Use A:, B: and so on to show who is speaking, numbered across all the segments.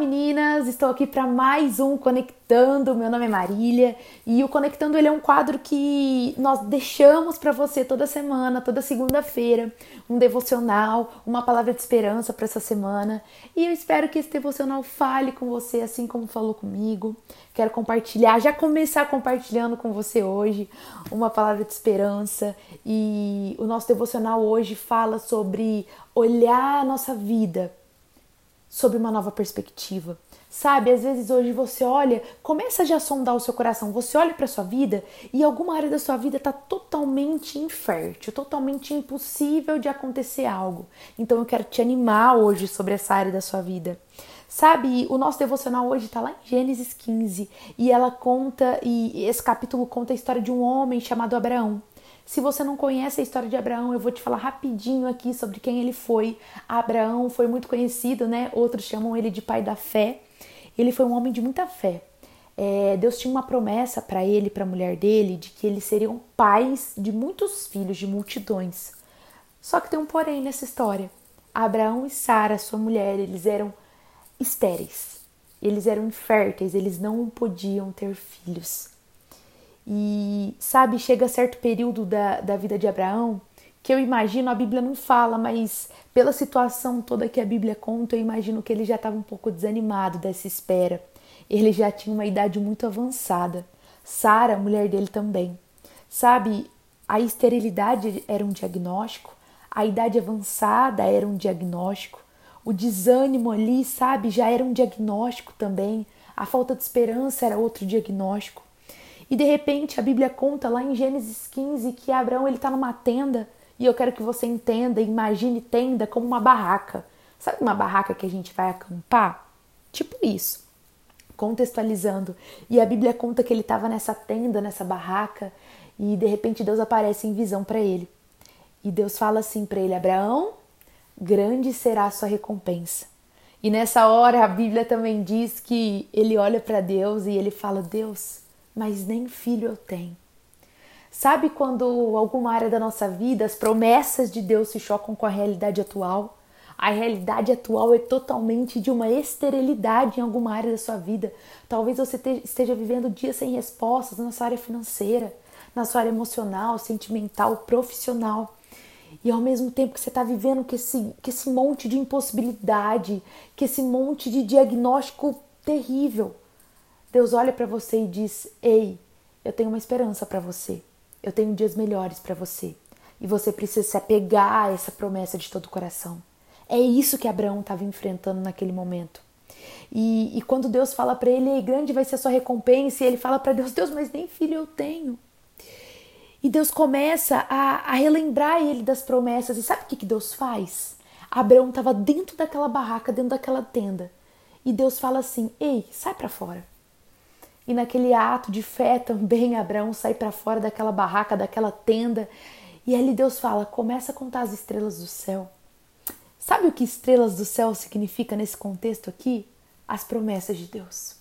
A: meninas! Estou aqui para mais um Conectando. Meu nome é Marília e o Conectando ele é um quadro que nós deixamos para você toda semana, toda segunda-feira, um devocional, uma palavra de esperança para essa semana. E eu espero que esse devocional fale com você assim como falou comigo. Quero compartilhar, já começar compartilhando com você hoje uma palavra de esperança e o nosso devocional hoje fala sobre olhar a nossa vida sobre uma nova perspectiva. Sabe, às vezes hoje você olha, começa já a sondar o seu coração, você olha para sua vida e alguma área da sua vida está totalmente infértil, totalmente impossível de acontecer algo. Então eu quero te animar hoje sobre essa área da sua vida. Sabe, o nosso devocional hoje está lá em Gênesis 15 e ela conta, e esse capítulo conta a história de um homem chamado Abraão. Se você não conhece a história de Abraão, eu vou te falar rapidinho aqui sobre quem ele foi. Abraão foi muito conhecido, né? Outros chamam ele de pai da fé. Ele foi um homem de muita fé. É, Deus tinha uma promessa para ele, para a mulher dele, de que eles seriam pais de muitos filhos, de multidões. Só que tem um porém nessa história. Abraão e Sara, sua mulher, eles eram estéreis. Eles eram inférteis, eles não podiam ter filhos. E sabe, chega certo período da, da vida de Abraão que eu imagino, a Bíblia não fala, mas pela situação toda que a Bíblia conta, eu imagino que ele já estava um pouco desanimado dessa espera. Ele já tinha uma idade muito avançada. Sara, mulher dele também. Sabe, a esterilidade era um diagnóstico, a idade avançada era um diagnóstico, o desânimo ali, sabe, já era um diagnóstico também, a falta de esperança era outro diagnóstico. E de repente a Bíblia conta lá em Gênesis 15 que Abraão ele está numa tenda e eu quero que você entenda, imagine tenda como uma barraca. Sabe uma barraca que a gente vai acampar? Tipo isso. Contextualizando. E a Bíblia conta que ele estava nessa tenda, nessa barraca, e de repente Deus aparece em visão para ele. E Deus fala assim para ele: Abraão, grande será a sua recompensa. E nessa hora a Bíblia também diz que ele olha para Deus e ele fala: Deus, mas nem filho eu tenho. Sabe quando alguma área da nossa vida as promessas de Deus se chocam com a realidade atual? A realidade atual é totalmente de uma esterilidade em alguma área da sua vida. Talvez você esteja vivendo dias sem respostas na sua área financeira, na sua área emocional, sentimental, profissional. E ao mesmo tempo que você está vivendo com esse, com esse monte de impossibilidade, com esse monte de diagnóstico terrível, Deus olha para você e diz: Ei, eu tenho uma esperança para você. Eu tenho dias melhores para você. E você precisa se apegar a essa promessa de todo o coração. É isso que Abraão estava enfrentando naquele momento. E, e quando Deus fala para ele, grande vai ser a sua recompensa, e ele fala para Deus: Deus, mas nem filho eu tenho. E Deus começa a, a relembrar ele das promessas. E sabe o que, que Deus faz? Abraão estava dentro daquela barraca, dentro daquela tenda. E Deus fala assim: Ei, sai para fora. E naquele ato de fé também Abraão sai para fora daquela barraca, daquela tenda. E ali Deus fala: começa a contar as estrelas do céu. Sabe o que estrelas do céu significa nesse contexto aqui? As promessas de Deus.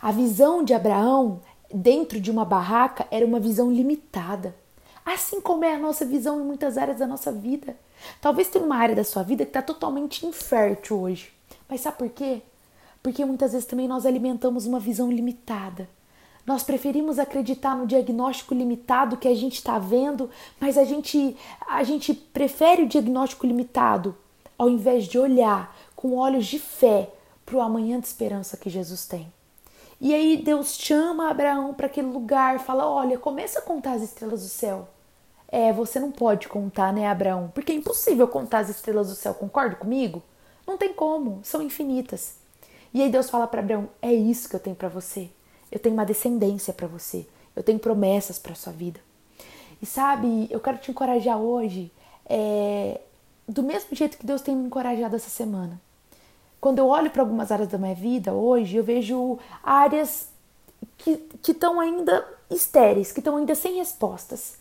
A: A visão de Abraão dentro de uma barraca era uma visão limitada. Assim como é a nossa visão em muitas áreas da nossa vida. Talvez tenha uma área da sua vida que está totalmente infértil hoje. Mas sabe por quê? Porque muitas vezes também nós alimentamos uma visão limitada. Nós preferimos acreditar no diagnóstico limitado que a gente está vendo, mas a gente, a gente prefere o diagnóstico limitado ao invés de olhar com olhos de fé para o amanhã de esperança que Jesus tem. E aí Deus chama Abraão para aquele lugar, fala: Olha, começa a contar as estrelas do céu. É, você não pode contar, né, Abraão? Porque é impossível contar as estrelas do céu, concorda comigo? Não tem como, são infinitas. E aí Deus fala para Abraão: é isso que eu tenho para você. Eu tenho uma descendência para você. Eu tenho promessas para sua vida. E sabe, eu quero te encorajar hoje, é, do mesmo jeito que Deus tem me encorajado essa semana. Quando eu olho para algumas áreas da minha vida hoje, eu vejo áreas que estão ainda estéreis, que estão ainda sem respostas.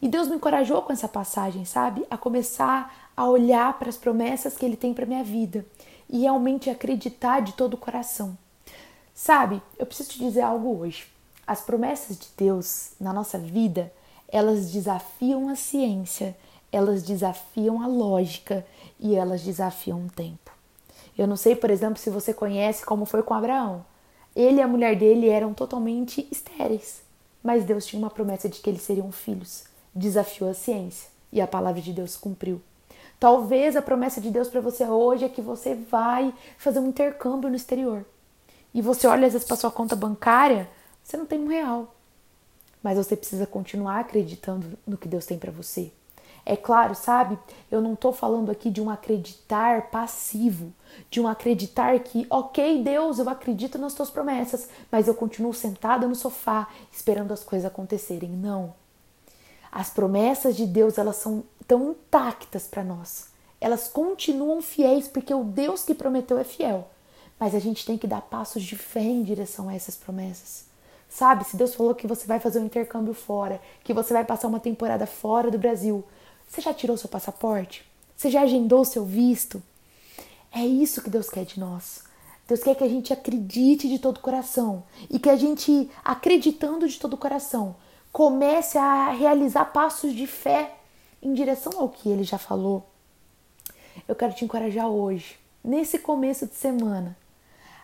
A: E Deus me encorajou com essa passagem, sabe? A começar a olhar para as promessas que Ele tem para minha vida e realmente acreditar de todo o coração. Sabe, eu preciso te dizer algo hoje. As promessas de Deus na nossa vida, elas desafiam a ciência, elas desafiam a lógica e elas desafiam o tempo. Eu não sei, por exemplo, se você conhece como foi com Abraão. Ele e a mulher dele eram totalmente estéreis, mas Deus tinha uma promessa de que eles seriam filhos. Desafiou a ciência e a palavra de Deus cumpriu. Talvez a promessa de Deus para você hoje é que você vai fazer um intercâmbio no exterior. E você olha às vezes para sua conta bancária, você não tem um real. Mas você precisa continuar acreditando no que Deus tem para você. É claro, sabe? Eu não estou falando aqui de um acreditar passivo, de um acreditar que, ok, Deus, eu acredito nas tuas promessas, mas eu continuo sentada no sofá esperando as coisas acontecerem. Não. As promessas de Deus, elas são tão intactas para nós. Elas continuam fiéis porque o Deus que prometeu é fiel. Mas a gente tem que dar passos de fé em direção a essas promessas. Sabe, se Deus falou que você vai fazer um intercâmbio fora, que você vai passar uma temporada fora do Brasil, você já tirou seu passaporte? Você já agendou seu visto? É isso que Deus quer de nós. Deus quer que a gente acredite de todo o coração e que a gente, acreditando de todo o coração, comece a realizar passos de fé em direção ao que ele já falou. Eu quero te encorajar hoje, nesse começo de semana,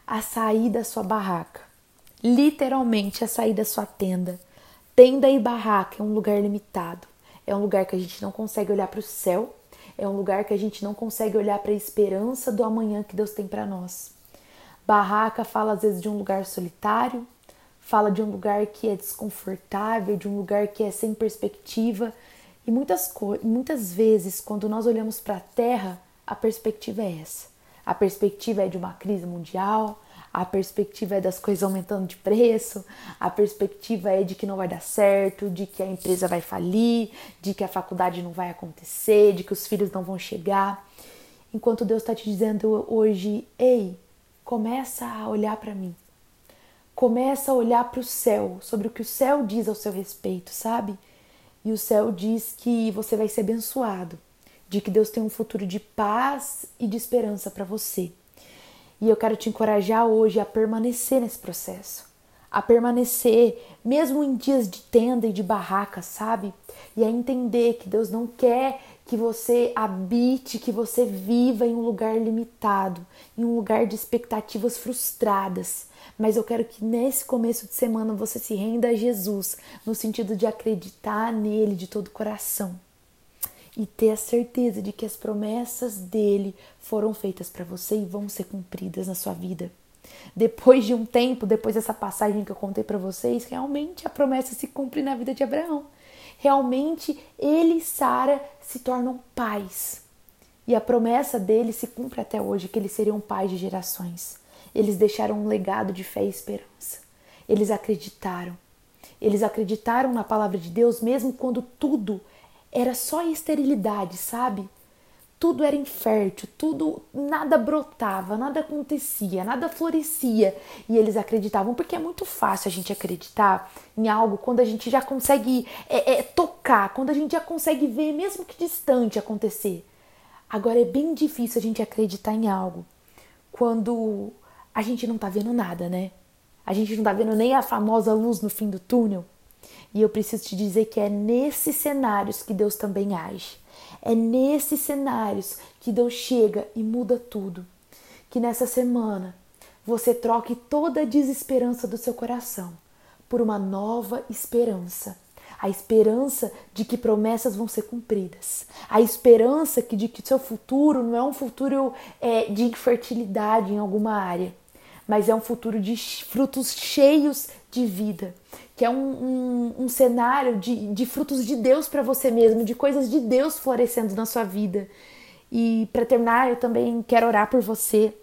A: a sair da sua barraca. Literalmente, a sair da sua tenda. Tenda e barraca é um lugar limitado. É um lugar que a gente não consegue olhar para o céu, é um lugar que a gente não consegue olhar para a esperança do amanhã que Deus tem para nós. Barraca fala às vezes de um lugar solitário, fala de um lugar que é desconfortável, de um lugar que é sem perspectiva. E muitas, muitas vezes, quando nós olhamos para a terra, a perspectiva é essa. A perspectiva é de uma crise mundial, a perspectiva é das coisas aumentando de preço, a perspectiva é de que não vai dar certo, de que a empresa vai falir, de que a faculdade não vai acontecer, de que os filhos não vão chegar. Enquanto Deus está te dizendo hoje, ei, começa a olhar para mim. Começa a olhar para o céu, sobre o que o céu diz ao seu respeito, sabe? E o céu diz que você vai ser abençoado, de que Deus tem um futuro de paz e de esperança para você. E eu quero te encorajar hoje a permanecer nesse processo, a permanecer mesmo em dias de tenda e de barraca, sabe? E a entender que Deus não quer que você habite, que você viva em um lugar limitado, em um lugar de expectativas frustradas. Mas eu quero que nesse começo de semana você se renda a Jesus, no sentido de acreditar nele de todo o coração e ter a certeza de que as promessas dele foram feitas para você e vão ser cumpridas na sua vida. Depois de um tempo, depois dessa passagem que eu contei para vocês, realmente a promessa se cumpre na vida de Abraão. Realmente ele e Sara se tornam pais. E a promessa dele se cumpre até hoje, que eles seriam pais de gerações. Eles deixaram um legado de fé e esperança. Eles acreditaram. Eles acreditaram na palavra de Deus mesmo quando tudo era só esterilidade, sabe? Tudo era infértil, tudo, nada brotava, nada acontecia, nada florescia. E eles acreditavam, porque é muito fácil a gente acreditar em algo quando a gente já consegue é, é, tocar, quando a gente já consegue ver, mesmo que distante, acontecer. Agora é bem difícil a gente acreditar em algo quando a gente não tá vendo nada, né? A gente não tá vendo nem a famosa luz no fim do túnel. E eu preciso te dizer que é nesses cenários que Deus também age. É nesses cenários que Deus chega e muda tudo. Que nessa semana você troque toda a desesperança do seu coração por uma nova esperança. A esperança de que promessas vão ser cumpridas. A esperança de que seu futuro não é um futuro é, de infertilidade em alguma área, mas é um futuro de frutos cheios de vida que é um, um, um cenário de, de frutos de Deus para você mesmo, de coisas de Deus florescendo na sua vida. E para terminar, eu também quero orar por você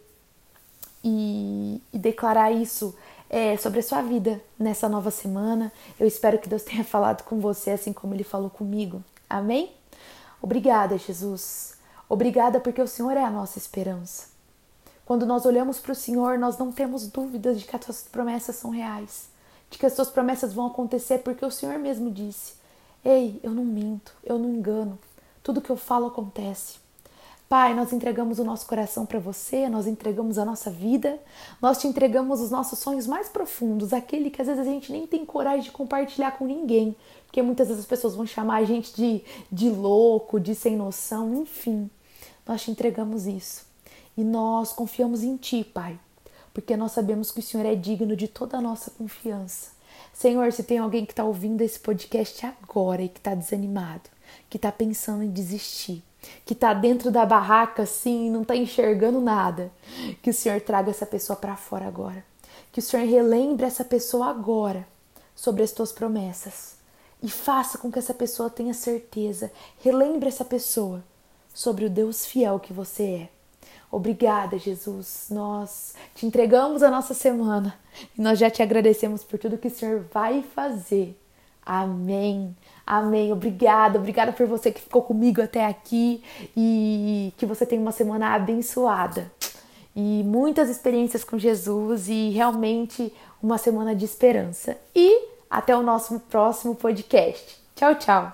A: e, e declarar isso é, sobre a sua vida nessa nova semana. Eu espero que Deus tenha falado com você assim como Ele falou comigo. Amém? Obrigada, Jesus. Obrigada porque o Senhor é a nossa esperança. Quando nós olhamos para o Senhor, nós não temos dúvidas de que as suas promessas são reais de que as suas promessas vão acontecer, porque o Senhor mesmo disse: Ei, eu não minto, eu não engano, tudo que eu falo acontece. Pai, nós entregamos o nosso coração para você, nós entregamos a nossa vida, nós te entregamos os nossos sonhos mais profundos, aquele que às vezes a gente nem tem coragem de compartilhar com ninguém, porque muitas vezes as pessoas vão chamar a gente de, de louco, de sem noção, enfim. Nós te entregamos isso. E nós confiamos em Ti, Pai, porque nós sabemos que o Senhor é digno de toda a nossa confiança. Senhor, se tem alguém que está ouvindo esse podcast agora e que está desanimado, que está pensando em desistir, que está dentro da barraca assim e não está enxergando nada, que o Senhor traga essa pessoa para fora agora. Que o Senhor relembre essa pessoa agora sobre as tuas promessas e faça com que essa pessoa tenha certeza. Relembre essa pessoa sobre o Deus fiel que você é. Obrigada, Jesus. Nós te entregamos a nossa semana e nós já te agradecemos por tudo que o Senhor vai fazer. Amém. Amém. Obrigada. Obrigada por você que ficou comigo até aqui e que você tenha uma semana abençoada. E muitas experiências com Jesus e realmente uma semana de esperança. E até o nosso próximo podcast. Tchau, tchau.